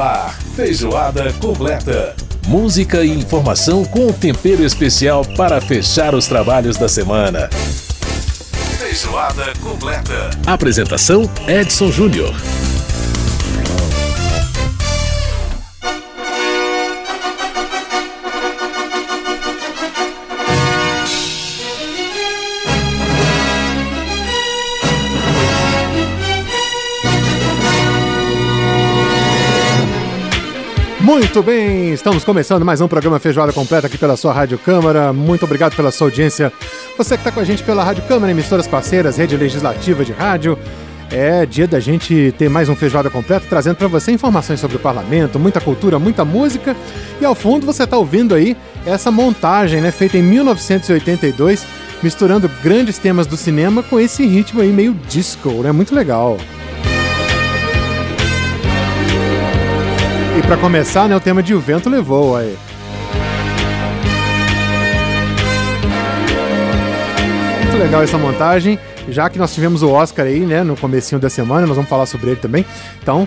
Ar, feijoada completa. Música e informação com tempero especial para fechar os trabalhos da semana. Feijoada completa. Apresentação: Edson Júnior. Muito bem, estamos começando mais um programa Feijoada Completa aqui pela sua Rádio Câmara. Muito obrigado pela sua audiência. Você que está com a gente pela Rádio Câmara, emissoras parceiras, rede legislativa de rádio. É dia da gente ter mais um Feijoada Completa, trazendo para você informações sobre o parlamento, muita cultura, muita música. E ao fundo você está ouvindo aí essa montagem, né, feita em 1982, misturando grandes temas do cinema com esse ritmo aí meio disco, né? Muito legal. E para começar, né, o tema de O Vento Levou aí. Muito legal essa montagem, já que nós tivemos o Oscar aí, né, no comecinho da semana, nós vamos falar sobre ele também. Então,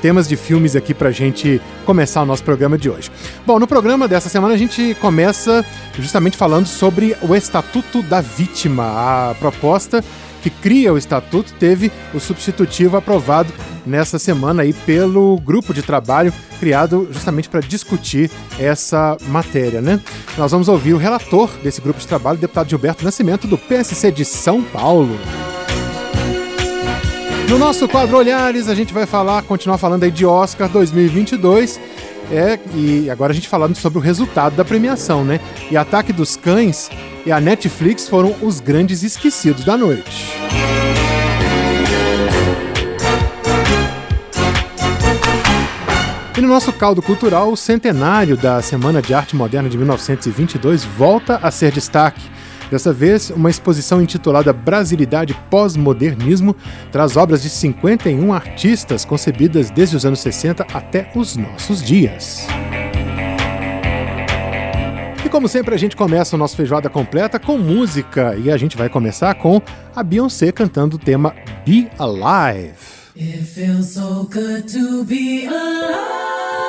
temas de filmes aqui pra gente começar o nosso programa de hoje. Bom, no programa dessa semana a gente começa justamente falando sobre o Estatuto da Vítima, a proposta que cria o estatuto teve o substitutivo aprovado nessa semana aí pelo grupo de trabalho criado justamente para discutir essa matéria, né? Nós vamos ouvir o relator desse grupo de trabalho, o deputado Gilberto Nascimento, do PSC de São Paulo. No nosso quadro Olhares, a gente vai falar, continuar falando aí de Oscar 2022. É, e agora a gente falando sobre o resultado da premiação, né? E Ataque dos Cães e a Netflix foram os grandes esquecidos da noite. E no nosso caldo cultural, o centenário da Semana de Arte Moderna de 1922 volta a ser destaque. Dessa vez, uma exposição intitulada Brasilidade Pós-Modernismo traz obras de 51 artistas concebidas desde os anos 60 até os nossos dias. E como sempre, a gente começa o nosso feijoada completa com música. E a gente vai começar com a Beyoncé cantando o tema Be Alive. It feels so good to be alive.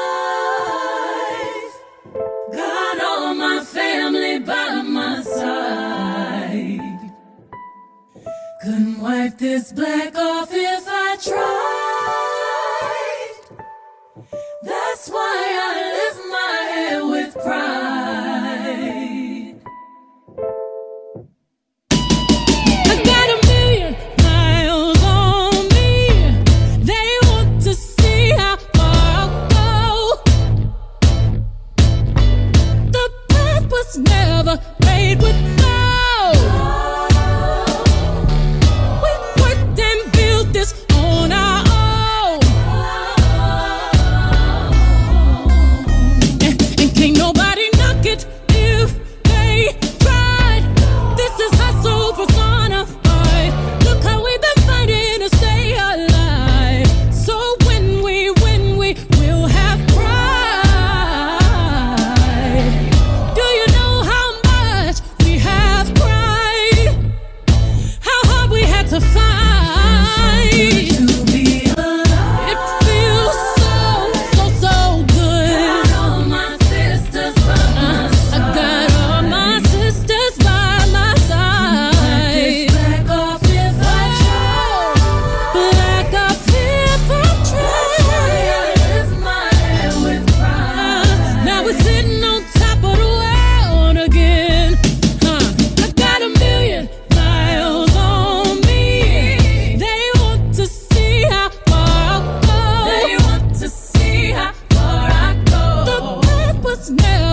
Couldn't wipe this black off if I tried. That's why I lift my head with pride.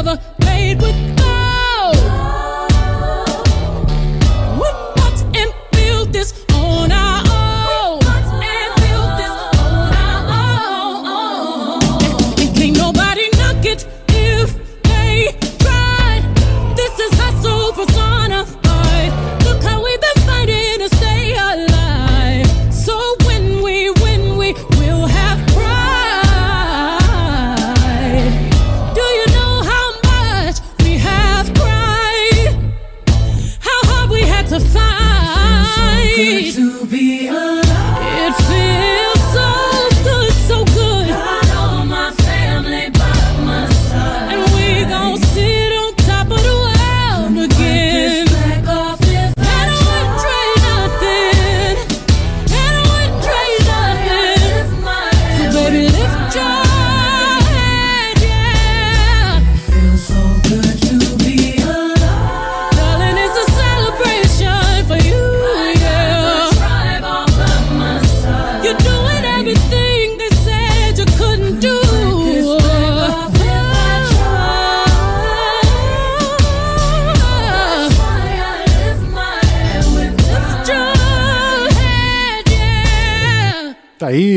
lover made with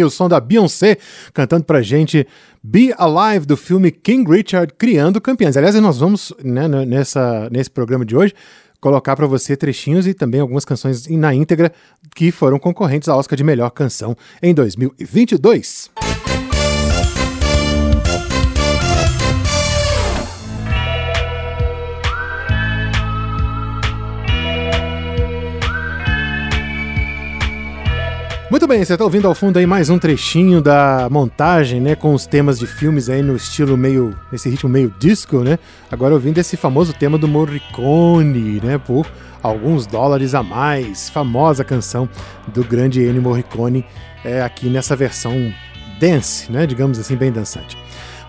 o som da Beyoncé cantando pra gente Be Alive do filme King Richard Criando Campeões. Aliás, nós vamos né, nessa, nesse programa de hoje colocar para você trechinhos e também algumas canções na íntegra que foram concorrentes ao Oscar de melhor canção em 2022. Muito bem, você está ouvindo ao fundo aí mais um trechinho da montagem, né, com os temas de filmes aí no estilo meio, nesse ritmo meio disco, né? Agora ouvindo esse famoso tema do Morricone, né, por alguns dólares a mais, famosa canção do grande Ennio Morricone, é aqui nessa versão dance, né, digamos assim, bem dançante.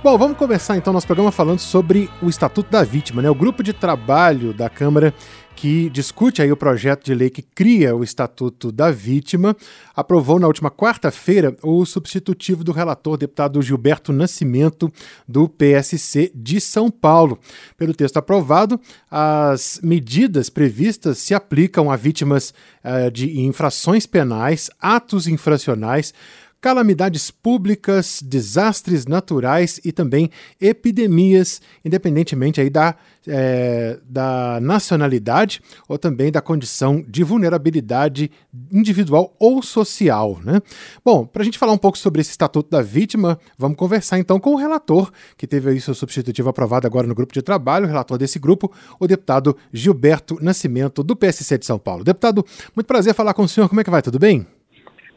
Bom, vamos começar então nosso programa falando sobre o Estatuto da Vítima, né? O grupo de trabalho da Câmara que discute aí o projeto de lei que cria o Estatuto da Vítima, aprovou na última quarta-feira o substitutivo do relator deputado Gilberto Nascimento, do PSC de São Paulo. Pelo texto aprovado, as medidas previstas se aplicam a vítimas uh, de infrações penais, atos infracionais, calamidades públicas, desastres naturais e também epidemias, independentemente aí da, é, da nacionalidade ou também da condição de vulnerabilidade individual ou social. Né? Bom, para a gente falar um pouco sobre esse Estatuto da Vítima, vamos conversar então com o relator, que teve aí seu substitutivo aprovado agora no grupo de trabalho, o relator desse grupo, o deputado Gilberto Nascimento, do PSC de São Paulo. Deputado, muito prazer falar com o senhor, como é que vai? Tudo bem?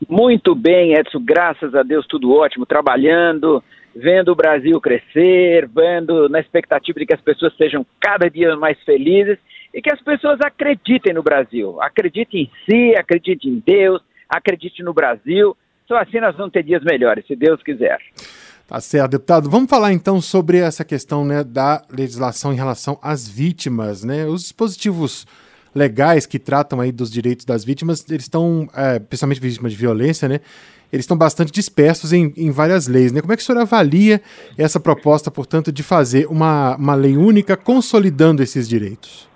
Muito bem, Edson, graças a Deus, tudo ótimo, trabalhando, vendo o Brasil crescer, vendo na expectativa de que as pessoas sejam cada dia mais felizes e que as pessoas acreditem no Brasil, acreditem em si, acreditem em Deus, acreditem no Brasil. Só assim nós vamos ter dias melhores, se Deus quiser. Tá certo, deputado. Vamos falar então sobre essa questão né, da legislação em relação às vítimas, né? Os dispositivos legais que tratam aí dos direitos das vítimas, eles estão, é, principalmente vítimas de violência, né? Eles estão bastante dispersos em, em, várias leis, né? Como é que o senhor avalia essa proposta, portanto, de fazer uma, uma lei única consolidando esses direitos?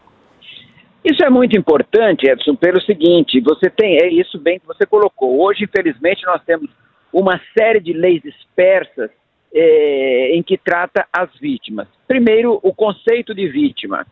Isso é muito importante, Edson, pelo seguinte, você tem, é isso bem que você colocou. Hoje, infelizmente, nós temos uma série de leis dispersas é, em que trata as vítimas. Primeiro, o conceito de vítima.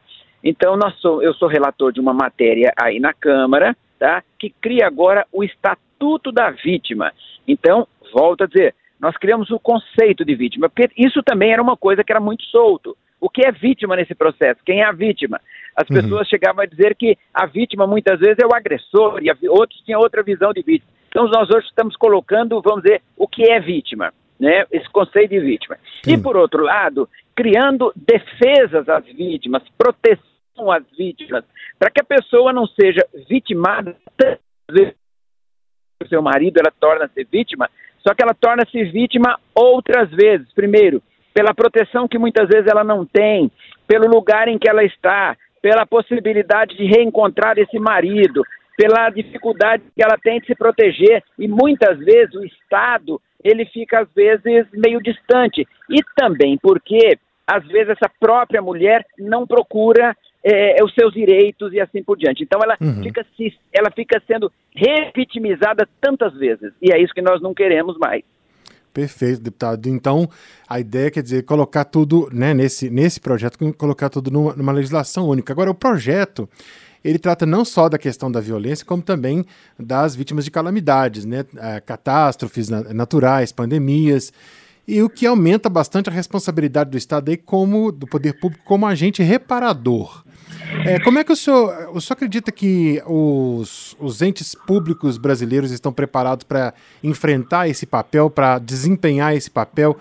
Então, sou, eu sou relator de uma matéria aí na Câmara, tá, que cria agora o Estatuto da Vítima. Então, volto a dizer, nós criamos o conceito de vítima, porque isso também era uma coisa que era muito solto. O que é vítima nesse processo? Quem é a vítima? As uhum. pessoas chegavam a dizer que a vítima muitas vezes é o agressor e outros tinham outra visão de vítima. Então nós hoje estamos colocando, vamos dizer, o que é vítima, né? Esse conceito de vítima. Sim. E por outro lado, criando defesas às vítimas, proteção as vítimas, para que a pessoa não seja vitimada vezes seu marido, ela torna-se vítima, só que ela torna-se vítima outras vezes. Primeiro, pela proteção que muitas vezes ela não tem, pelo lugar em que ela está, pela possibilidade de reencontrar esse marido, pela dificuldade que ela tem de se proteger e muitas vezes o Estado ele fica às vezes meio distante e também porque às vezes essa própria mulher não procura é, é, os seus direitos e assim por diante. Então ela, uhum. fica, se, ela fica sendo revitimizada tantas vezes. E é isso que nós não queremos mais. Perfeito, deputado. Então, a ideia quer dizer colocar tudo né, nesse, nesse projeto, colocar tudo numa, numa legislação única. Agora, o projeto ele trata não só da questão da violência, como também das vítimas de calamidades, né? Catástrofes naturais, pandemias e o que aumenta bastante a responsabilidade do Estado aí como do poder público como agente reparador. É, como é que o senhor, o senhor acredita que os, os entes públicos brasileiros estão preparados para enfrentar esse papel, para desempenhar esse papel?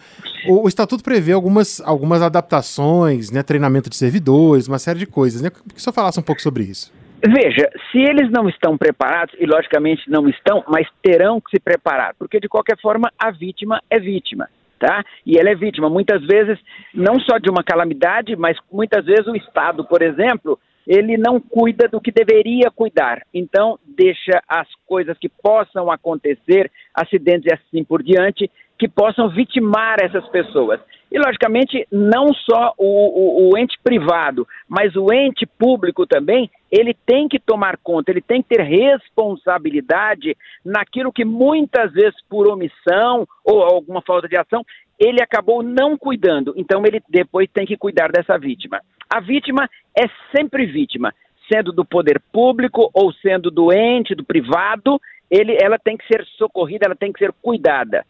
O, o, Estatuto prevê algumas, algumas adaptações, né, treinamento de servidores, uma série de coisas. Né? Que o senhor falasse um pouco sobre isso. Veja, se eles não estão preparados, e logicamente não estão, mas terão que se preparar, porque de qualquer forma a vítima é vítima tá? E ela é vítima, muitas vezes, não só de uma calamidade, mas muitas vezes o Estado, por exemplo, ele não cuida do que deveria cuidar. Então, deixa as coisas que possam acontecer, acidentes e assim por diante, que possam vitimar essas pessoas. E, logicamente, não só o, o, o, ente privado, mas o ente público também, ele tem que tomar conta, ele tem que ter responsabilidade naquilo que muitas vezes, por omissão ou alguma falta de ação, ele acabou não cuidando. Então, ele depois tem que cuidar dessa vítima. A vítima é sempre vítima, sendo do poder público ou sendo do ente, do privado, ele, ela tem que ser socorrida, ela tem que ser cuidada.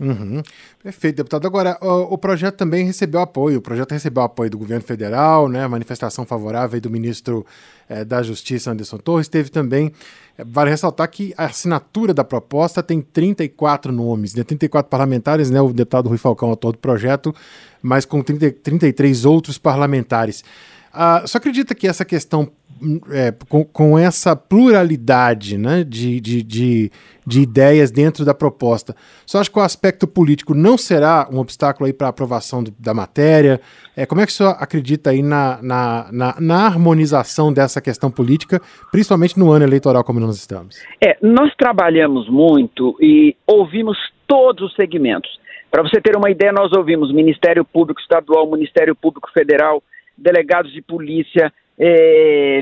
Uhum. Perfeito, deputado. Agora, o, o, projeto também recebeu apoio. O projeto recebeu apoio do governo federal, né? Manifestação favorável do ministro eh, da Justiça, Anderson Torres. Teve também, eh, vale ressaltar que a assinatura da proposta tem 34 nomes, né? 34 parlamentares, né? O deputado Rui Falcão, autor do projeto, mas com 30, 33 outros parlamentares. Ah, só acredita que essa questão, é, com, com, essa pluralidade né, de, de, de, de, ideias dentro da proposta, só acha que o aspecto político não será um obstáculo para a aprovação do, da matéria? É, como é que o senhor acredita aí na, na, na, na, harmonização dessa questão política, principalmente no ano eleitoral como nós estamos? É, nós trabalhamos muito e ouvimos todos os segmentos. Para você ter uma ideia, nós ouvimos Ministério Público Estadual, Ministério Público Federal, delegados de polícia, é,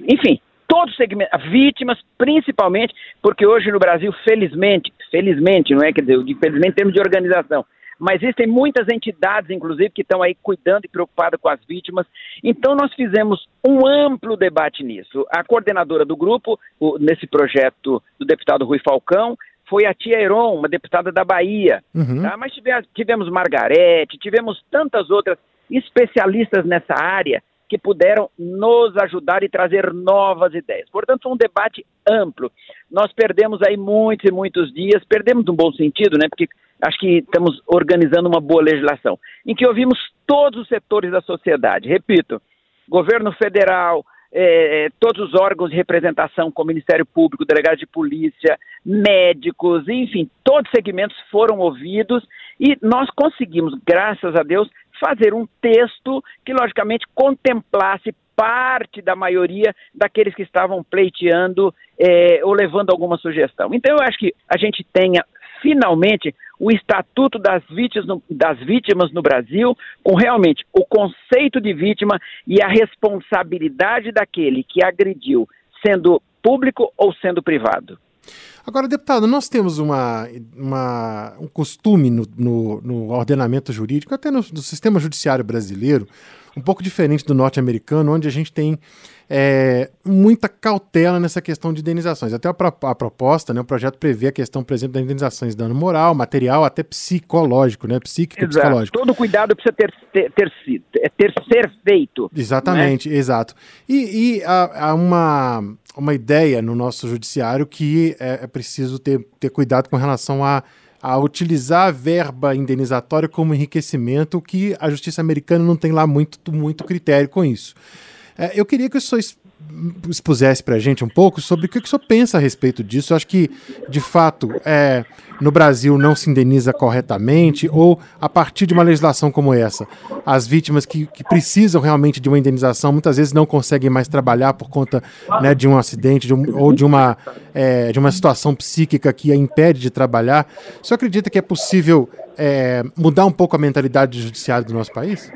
enfim, todos os segmentos, vítimas principalmente, porque hoje no Brasil, felizmente, felizmente, não é, quer dizer, felizmente em termos de organização, mas existem muitas entidades, inclusive, que estão aí cuidando e preocupadas com as vítimas. Então, nós fizemos um amplo debate nisso. A coordenadora do grupo, o, nesse projeto do deputado Rui Falcão, foi a tia Heron, uma deputada da Bahia. Uhum. Tá? Mas tivemos, tivemos Margarete, tivemos tantas outras especialistas nessa área que puderam nos ajudar e trazer novas ideias. Portanto, foi um debate amplo. Nós perdemos aí muitos e muitos dias, perdemos no bom sentido, né? Porque acho que estamos organizando uma boa legislação, em que ouvimos todos os setores da sociedade. Repito, governo federal, é, todos os órgãos de representação, como Ministério Público, delegados de polícia, médicos, enfim, todos os segmentos foram ouvidos e nós conseguimos, graças a Deus, fazer um texto que, logicamente, contemplasse parte da maioria daqueles que estavam pleiteando é, ou levando alguma sugestão. Então, eu acho que a gente tenha finalmente o Estatuto das Vítimas, no, das Vítimas no Brasil, com realmente o conceito de vítima e a responsabilidade daquele que agrediu, sendo público ou sendo privado. Agora, deputado, nós temos uma, uma um costume no, no, no, ordenamento jurídico, até no, no, sistema judiciário brasileiro, um pouco diferente do norte-americano, onde a gente tem é, muita cautela nessa questão de indenizações. Até a, a, proposta, né, o projeto prevê a questão, por exemplo, das indenizações de dano moral, material, até psicológico, né, psíquico e psicológico. Todo cuidado precisa ter, ter, ter, ter, ter ser feito. Exatamente, né? exato. E, e há, há uma uma ideia no nosso judiciário que é, é preciso ter, ter cuidado com relação a, a utilizar a verba indenizatória como enriquecimento, que a justiça americana não tem lá muito, muito critério com isso. É, eu queria que o senhor expusesse para a gente um pouco sobre o que, o senhor pensa a respeito disso. Eu acho que, de fato, é, no Brasil não se indeniza corretamente, ou a partir de uma legislação como essa, as vítimas que, que precisam realmente de uma indenização muitas vezes não conseguem mais trabalhar por conta né, de um acidente de um, ou de uma, é, de uma situação psíquica que a impede de trabalhar. O senhor acredita que é possível é, mudar um pouco a mentalidade do judiciário do nosso país?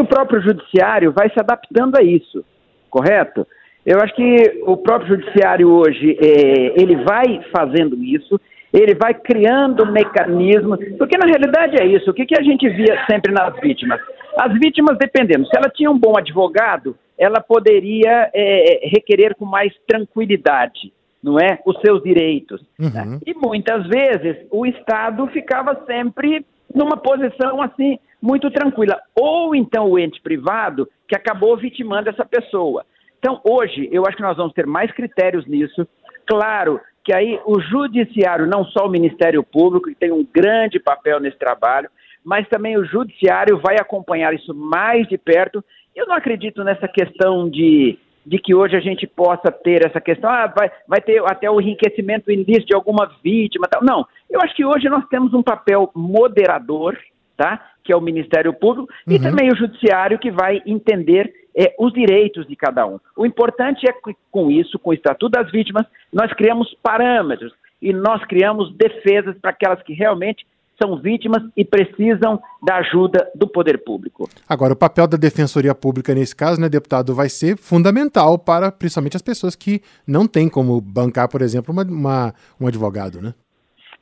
Que o próprio judiciário vai se adaptando a isso correto? Eu acho que o próprio judiciário hoje, é, ele vai fazendo isso, ele vai criando mecanismos, porque na realidade é isso, o que, que a gente via sempre nas vítimas? As vítimas, dependendo, se ela tinha um bom advogado, ela poderia é, requerer com mais tranquilidade, não é? Os seus direitos. Uhum. Né? E muitas vezes o Estado ficava sempre numa posição assim muito tranquila. Ou então o ente privado que acabou vitimando essa pessoa. Então, hoje, eu acho que nós vamos ter mais critérios nisso. Claro que aí o judiciário, não só o Ministério Público, que tem um grande papel nesse trabalho, mas também o judiciário vai acompanhar isso mais de perto. Eu não acredito nessa questão de, de que hoje a gente possa ter essa questão, ah, vai, vai ter até o enriquecimento ilícito de alguma vítima. Tal. Não, eu acho que hoje nós temos um papel moderador, tá? Que é o Ministério Público uhum. e também o Judiciário que vai entender é, os direitos de cada um. O importante é que, com isso, com o Estatuto das Vítimas, nós criamos parâmetros e nós criamos defesas para aquelas que realmente são vítimas e precisam da ajuda do poder público. Agora, o papel da Defensoria Pública nesse caso, né, deputado, vai ser fundamental para principalmente as pessoas que não têm como bancar, por exemplo, uma, uma um advogado, né?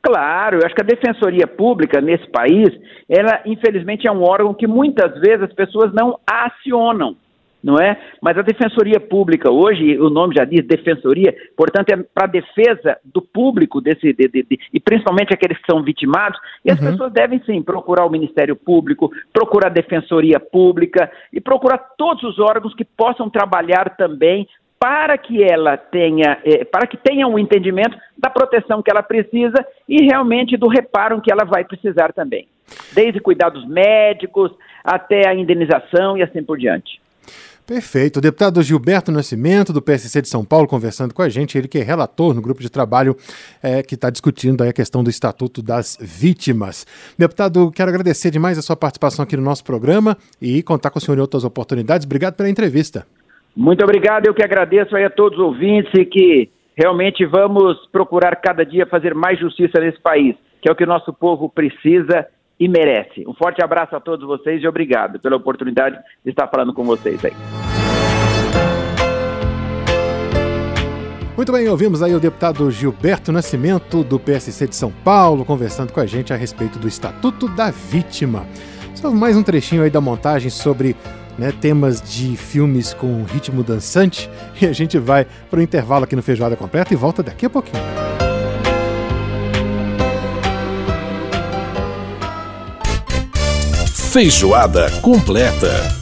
Claro, eu acho que a Defensoria Pública nesse país, ela infelizmente é um órgão que muitas vezes as pessoas não acionam não é? Mas a Defensoria Pública hoje, o nome já diz Defensoria, portanto é para a defesa do público desse de, de, de, e principalmente aqueles que são vitimados. E as uhum. pessoas devem sim procurar o Ministério Público, procurar a Defensoria Pública e procurar todos os órgãos que possam trabalhar também para que ela tenha, eh, para que tenha um entendimento da proteção que ela precisa e realmente do reparo que ela vai precisar também, desde cuidados médicos até a indenização e assim por diante. Perfeito. O deputado Gilberto Nascimento, do PSC de São Paulo, conversando com a gente, ele que é relator no grupo de trabalho é, que está discutindo a questão do Estatuto das Vítimas. Deputado, quero agradecer demais a sua participação aqui no nosso programa e contar com o senhor em outras oportunidades. Obrigado pela entrevista. Muito obrigado, eu que agradeço aí a todos os ouvintes e que realmente vamos procurar cada dia fazer mais justiça nesse país, que é o que o nosso povo precisa e merece. Um forte abraço a todos vocês e obrigado pela oportunidade de estar falando com vocês aí. Muito bem, ouvimos aí o deputado Gilberto Nascimento, do PSC de São Paulo, conversando com a gente a respeito do Estatuto da Vítima. Só mais um trechinho aí da montagem sobre né, temas de filmes com ritmo dançante e a gente vai para o intervalo aqui no Feijoada Completa e volta daqui a pouquinho. Feijoada completa.